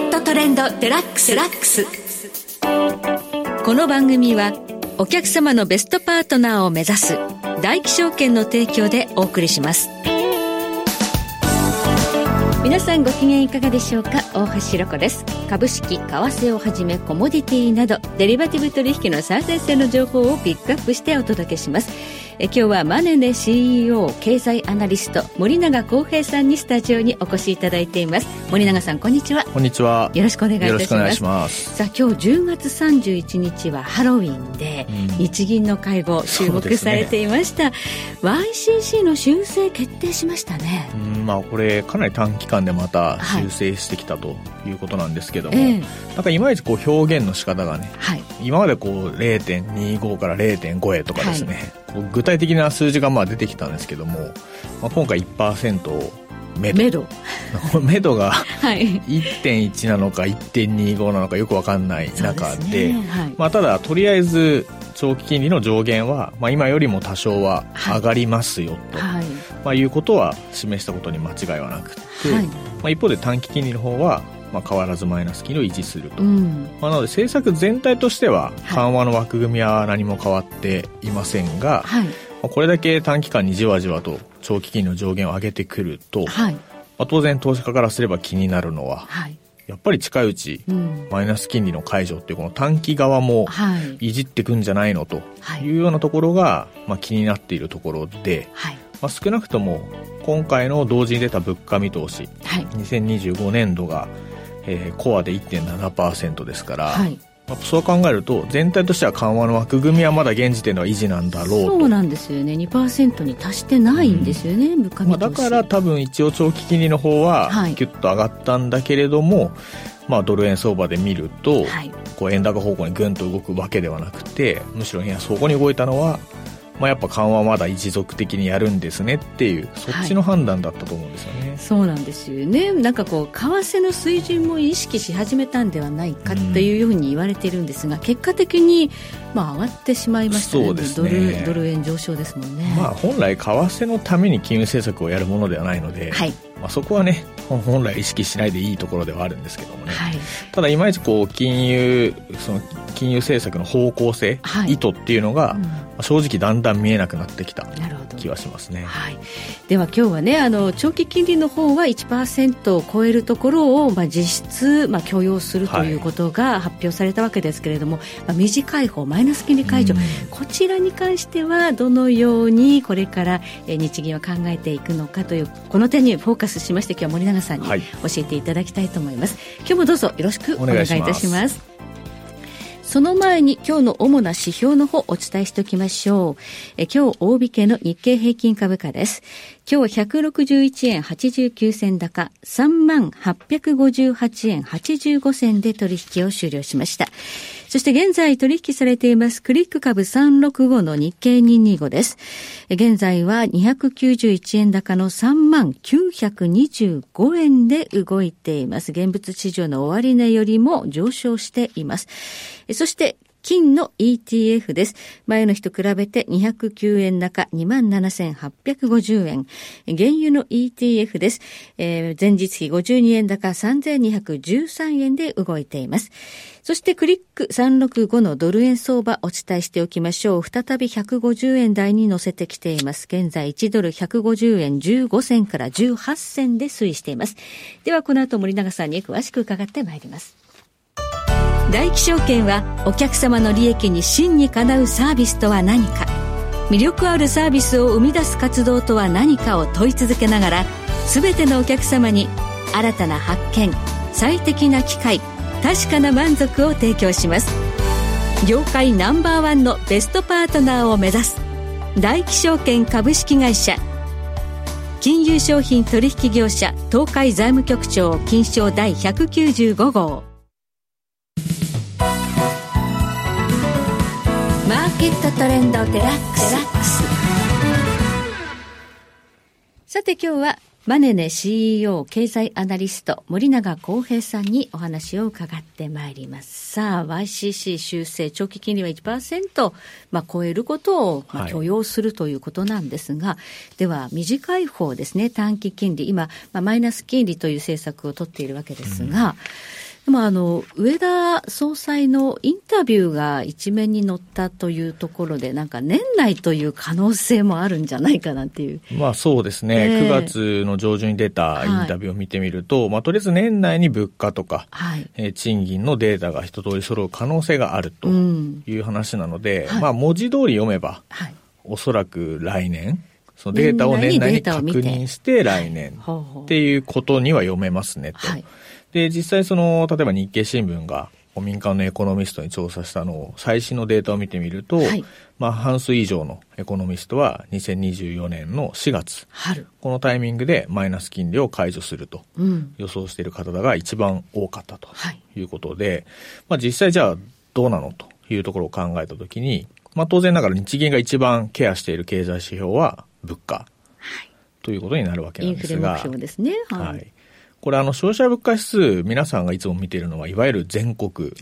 ットトレンドデラックス。ラックスこの番組はお客様のベストパートナーを目指す大気証券の提供でお送りします。皆さんご機嫌いかがでしょうか？大橋ろ子です。株式為替をはじめコモディティなどデリバティブ取引の最前線の情報をピックアップしてお届けします。え今日はマネネ CEO 経済アナリスト森永康平さんにスタジオにお越しいただいています。森永さんこんにちは。こんにちは。よろしくお願いいたします。さあ今日10月31日はハロウィンで、うん、日銀の会合注目されていました、ね、YCC の修正決定しましたね。うんまあこれかなり短期間でまた修正してきたということなんですけども、はい、なんかいまいちこう表現の仕方がね、はい、今までこう0.25から0.5へとかですね、はい具体的な数字がまあ出てきたんですけども、まあ、今回1%をメドメドメドが 1.1なのか1.25なのかよく分かんない中で、ね。はい、まあ、ただとりあえず長期金利の上限は、まあ、今よりも多少は上がりますよと、はい。まあ、いうことは示したことに間違いはなくて、はい、まあ、一方で短期金利の方はまあ、変わらずマイナス金利を維持すると、うん、まあ、なので政策全体としては緩和の枠組みは何も変わっていませんが、はい、まあ、これだけ短期間にじわじわと長期金利の上限を上げてくると、はい、まあ、当然投資家からすれば気になるのは、はい。やっぱり近いうち、うん、マイナス金利の解除っていうこの短期側もい。じっていくんじゃないのとい。うようなところが、まあ、気になっているところで、はい、まあ、少なくとも今回の同時に出た物価見通し、はい、2025年度がえー、コアで1.7%ですから、はい、まあ、そう考えると全体としては緩和の枠組みはまだ現時点では維持なんだろうと。そうなんですよね。2%に達してないんですよね、うん、物価見通し、まあ、だから多分一応長期金利の方はキュッと上がったんだけれども、はい、まあ、ドル円相場で見ると、はい、こう円高方向にぐんと動くわけではなくてむしろ円安方向に動いたのはまあ、やっぱ緩和まだ一族的にやるんですねっていうそっちの判断だったと思うんですよね、はい、そうなんですよね。なんかこう為替の水準も意識し始めたんではないかっていうように言われているんですが、うん、結果的にまあ上がってしまいましたね、ね、ドルドル円上昇ですもんね、まあ、本来為替のために金融政策をやるものではないので、はいまあ、そこはね 本来意識しないでいいところではあるんですけどもね、はい、ただいまいちこう金融その金融政策の方向性、はい、意図っていうのが、うん、正直だんだん見えなくなってきた気はしますね、はい、では今日はねあの長期金利の方は1%を超えるところを、まあ、実質、まあ、許容するとい。うことが発表されたわけですけれども、まあ、短い方マイナス金利解除、うん、こちらに関してはどのようにこれから日銀は考えていくのかというこの点にフォーカスしまして今日は森永さんに教えていただきたいと思います、今日もどうぞよろしくお願いいたしますその前に今日の主な指標の方お伝えしておきましょう。え今日大引けの日経平均株価です。今日161円89銭高、3万858円85銭で取引を終了しました。そして現在取引されていますクリック株365の日経225です。現在は291円高の3万925円で動いています。現物市場の終値よりも上昇しています。そして金の ETF です。前の日と比べて209円高27,850円。原油の ETF です。えー、前日比52円高3,213円で動いています。そしてクリック365のドル円相場お伝えしておきましょう。再び150円台に乗せてきています。現在1ドル150円15銭から18銭で推移しています。ではこの後森永さんに詳しく伺ってまいります。大気証券はお客様の利益に真にかなうサービスとは何か。魅力あるサービスを生み出す活動とは何かを問い続けながら全てのお客様に新たな発見最適な機会確かな満足を提供します。業界ナンバーワンのベストパートナーを目指す大気証券株式会社。金融商品取引業者東海財務局長金賞第195号。マーケットトレンドデラックスさて今日はマネネ CEO 経済アナリスト森永康平さんにお話を伺ってまいります。さあ、YCC 修正長期金利は1%、まあ、超えることを、まあ、許容するということなんですが、はい、では短い方ですね、短期金利、今、まあ、マイナス金利という政策を取っているわけですが、うんでもあの、上田総裁のインタビューが一面に載ったというところで、なんか年内という可能性もあるんじゃないかなっていう。まあそうですね、えー、9月の上旬に出たインタビューを見てみると、はい、まあとりあえず年内に物価とか、はい、えー、賃金のデータが一通り揃う可能性があるという話なので、うんはい、まあ文字通り読めば、はい、おそらく来年、そのデータを年内に確認して来年っていうことには読めますねと。はい、で、実際その、例えば日経新聞が民間のエコノミストに調査したのを最新のデータを見てみると、はい、まあ半数以上のエコノミストは2024年の4月。春。このタイミングでマイナス金利を解除すると予想している方が一番多かったとい。うことで、はい、まあ実際じゃあどうなのというところを考えたときに、まあ当然ながら日銀が一番ケアしている経済指標は物価ということになるわけなんですが、インフレ目標ですね。はい、はいこれあの消費者物価指数皆さんがいつも見ているのはいわゆる全国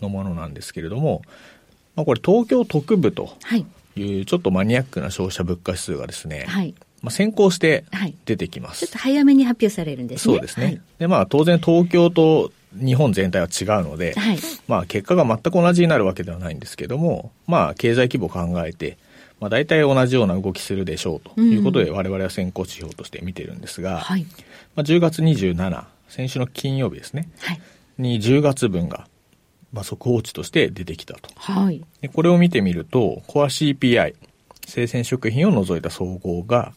のものなんですけれども、はい、まあ、これ東京特部とい。うちょっとマニアックな消費者物価指数がですね、はい、まあ、先行して出てきます、ちょっと早めに発表されるんですね。そうですね。でまあ当然東京と日本全体は違うので、まあ結果が全く同じになるわけではないんですけども、まあ経済規模を考えて、まあ、大体同じような動きするでしょうということで、我々は先行指標として見てるんですが、はい、まあ、10月27、先週の金曜日ですね、はい、に10月分が、まあ、速報値として出てきたと。はい、でこれを見てみると、コア CPI、生鮮食品を除いた総合が、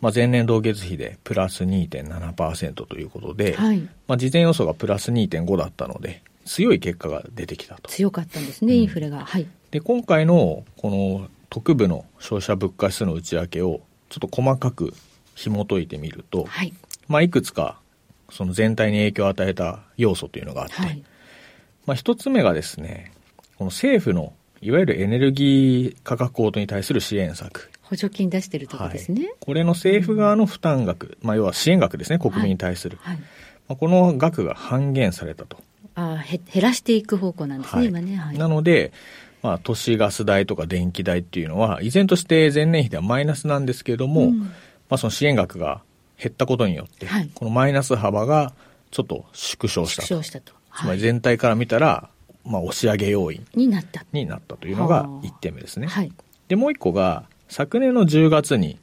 まあ、前年同月比でプラス2.7%ということで、はい、まあ、事前予想がプラス2.5だったので、強い結果が出てきたと。強かったんですね、インフレが。はい。で、今回のこの特部の消費者物価指数の内訳をちょっと細かく紐解いてみると、はい、まあ、いくつかその全体に影響を与えた要素というのがあって、はい、まあ、一つ目がですね、この政府のいわゆるエネルギー価格高騰に対する支援策。補助金出してるところですね、はい、これの政府側の負担額、まあ、要は支援額ですね、国民に対する。はい、まあ、この額が半減されたと。あ減らしていく方向なんですね、今ね。なので、まあ、都市ガス代とか電気代っていうのは、依然として前年比ではマイナスなんですけれども、うん、まあ、その支援額が減ったことによって、はい、このマイナス幅がちょっと縮小したと。縮小したと。はい、つまり全体から見たら、まあ、押し上げ要因になったになったというのが1点目ですね。はい、で、もう一個が、昨年の10月に、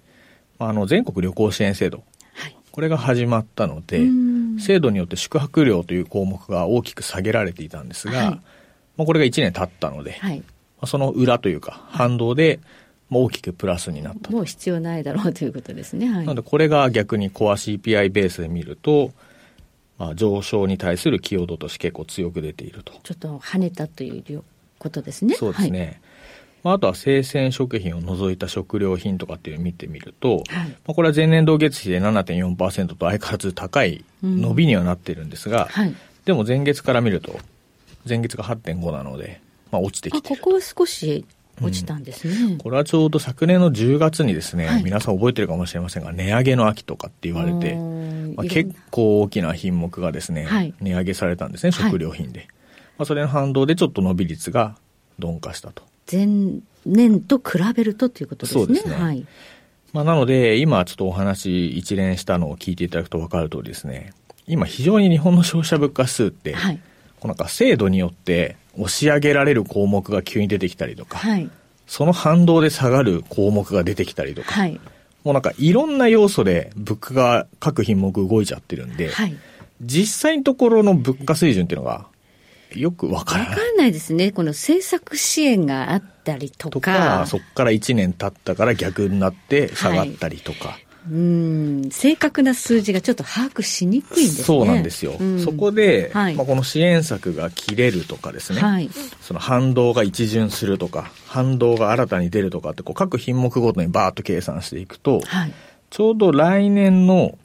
あの、全国旅行支援制度、はい、これが始まったので、制度によって宿泊料という項目が大きく下げられていたんですが、はい、まあ、これが1年経ったので、はい、その裏というか、反動で、大きくプラスになったもう必要ないだろうということですね。はい、なので、これが逆にコア CPI ベースで見ると、まあ、上昇に対する寄与度として結構強く出ていると。ちょっと跳ねたということですね。そうですね。はいまあ、あとは生鮮食品を除いた食料品とかっていうのを見てみると、はい、まあ、これは前年同月比で7.4%と相変わらず高い伸びにはなっているんですが、うんはい、でも前月から見ると、前月が8.5なので、まあ、落ちてきてここは少し落ちたんですね、うん、これはちょうど昨年の10月にですね、はい、皆さん覚えてるかもしれませんが値上げの秋とかって言われて、まあ、結構大きな品目がですね、はい、値上げされたんですね食料品で、はい、まあ、それの反動でちょっと伸び率が鈍化したと。前年と比べるとということですね。そうですね、はい。まあ、なので今ちょっとお話一連したのを聞いていただくと分かる通りですね。今非常に日本の消費者物価指数って、はい、こうなんか制度によって押し上げられる項目が急に出てきたりとか、はい、その反動で下がる項目が出てきたりとか、はい、もうなんかいろんな要素で物価が各品目動いちゃってるんで、はい、実際のところの物価水準っていうのがよくわからない。わかんないですね。この政策支援があったりとか。とか、そこから1年経ったから逆になって下がったりとか。うん。正確な数字がちょっと把握しにくいんですね。そうなんですよ。うん、そこで、はい、まあ、この支援策が切れるとかですね、はい、その反動が一巡するとか、反動が新たに出るとかってこう各品目ごとにバーッと計算していくと、はい、ちょうど来年の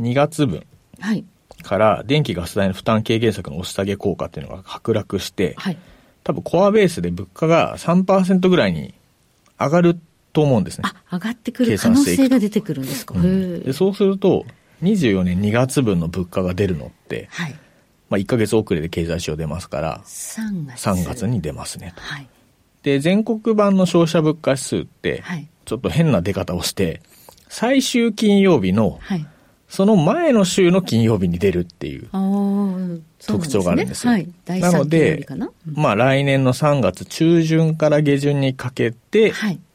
2月分から電気ガス代の負担軽減策の押し下げ効果っていうのが剥落して、多分コアベースで物価が3%ぐらいに上がると思うんですね。あ、上がってくる可能性が出てくるんですか。うん、でそうすると、24年2月分の物価が出るのって、はい、まあ1か月遅れで経済指標出ますから、3月 ,3 月に出ますねと。はい、で、全国版の消費者物価指数って、ちょっと変な出方をして、最終金曜日のその前の週の金曜日に出るっていう特徴があるんですよ。な、ねはい、なので、うん、まあ来年の3月中旬から下旬にかけて、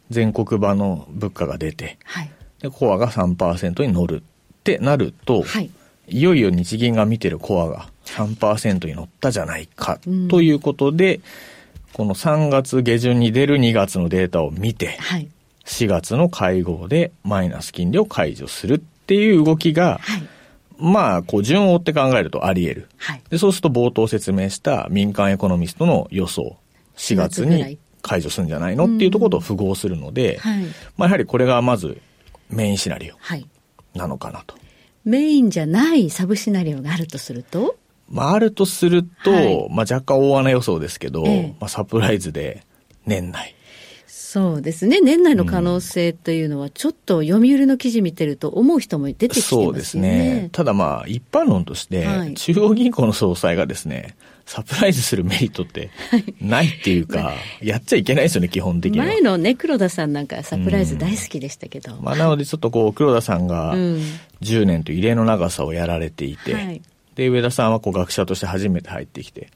全国版の物価が出て、はい、でコアが3%に乗るってなると、はい、いよいよ日銀が見てるコアが3%に乗ったじゃないかということで、うん、この3月下旬に出る2月のデータを見て、はい、4月の会合でマイナス金利を解除するっていう動きが、はい、まあ、こう順を追って考えるとあり得る、はい、で。そうすると冒頭説明した民間エコノミストの予想、4月に解除するんじゃないの？っていうところと符合するので、はい、まあ、やはりこれがまずメインシナリオなのかなと。メインじゃないサブシナリオがあるとすると？まあ、あるとすると、はい、まあ、若干大穴予想ですけど、ええ、まあ、サプライズで年内。そうですね。年内の可能性というのは、ちょっと読売の記事見てると思う人も出てきてますよね。そうですね。ただまあ、一般論として、中央銀行の総裁がですね、サプライズするメリットってないっていうか、やっちゃいけないですよね、基本的には。前のね、黒田さんなんかサプライズ大好きでしたけど。まあ、なのでちょっとこう、黒田さんが10年と異例の長さをやられていて、はい、で、上田さんはこう学者として初めて入ってきて、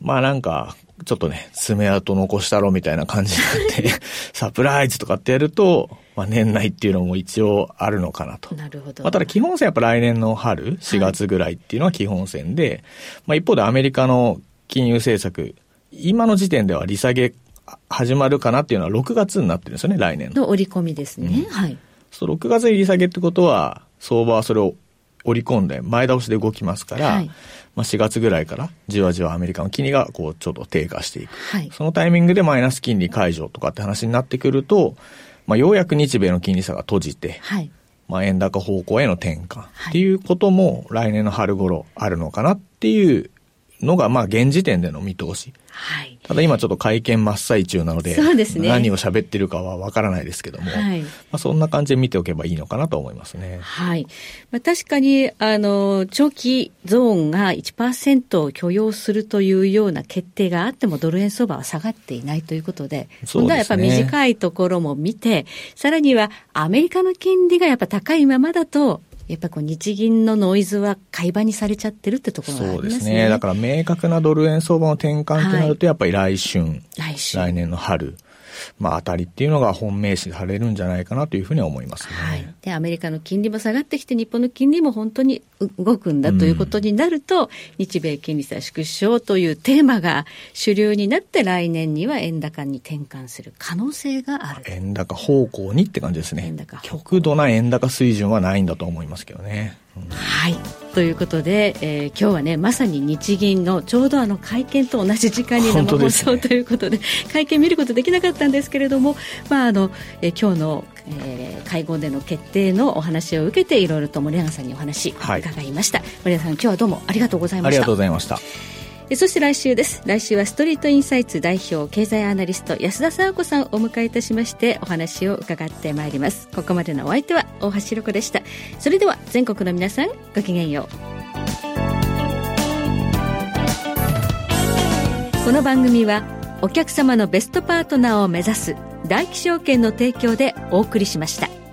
まあなんか、ちょっとね、爪痕残したろみたいな感じになって サプライズとかってやると、まあ年内っていうのも一応あるのかなと。なるほど。まあただ基本線やっぱ来年の春、4月ぐらいっていうのは基本線で、はい、まあ一方でアメリカの金融政策、今の時点では利下げ始まるかなっていうのは6月になってるんですよね、来年の。の折り込みですね。うん、はい。そう、6月に利下げってことは、相場はそれを織り込んで前倒しで動きますから、はい、まあ、4月ぐらいからじわじわアメリカの金利がこうちょっと低下していく、はい、そのタイミングでマイナス金利解除とかって話になってくると、まあ、ようやく日米の金利差が閉じて、はい、まあ、円高方向への転換。っていうことも来年の春頃あるのかなっていうのが、まあ、現時点での見通し。はい。ただ今ちょっと会見真っ最中なので、そうですね。何を喋ってるかはわからないですけども、はい。まあ、そんな感じで見ておけばいいのかなと思いますね。はい。まあ、確かに、あの、長期ゾーンが1%を許容するというような決定があっても、ドル円相場は下がっていないということで、今度はやっぱ短いところも見て、さらにはアメリカの金利がやっぱ高いままだと、やっぱこう日銀のノイズは買い場にされちゃってるってところがありますね。そうですね。だから明確なドル円相場の転換となると、やっぱり来春、来春来年の春、まあ、当たりっていうのが本命視されるんじゃないかなというふうに思いますね。はい、でアメリカの金利も下がってきて、日本の金利も本当に動くんだということになると、うん、日米金利差縮小というテーマが主流になって、来年には円高に転換する可能性がある円高方向にって感じですね。円高極度な円高水準はないんだと思いますけどね。はいということで、えー、今日はねまさに日銀のちょうどあの会見と同じ時間に生放送ということで、ね、会見見ることできなかったんですけれども、まああのえー、今日の、えー、会合での決定のお話を受けていろいろと森永さんにお話伺いました、はい、森永さん今日はどうもありがとうございました。ありがとうございました。そして来週です。来週はストリートインサイツ代表経済アナリスト安田沙子さんをお迎えいたしましてお話を伺ってまいります。ここまでのお相手は大橋ろ子でした。それでは全国の皆さんごきげんよう。この番組はお客様のベストパートナーを目指す大気証券の提供でお送りしました。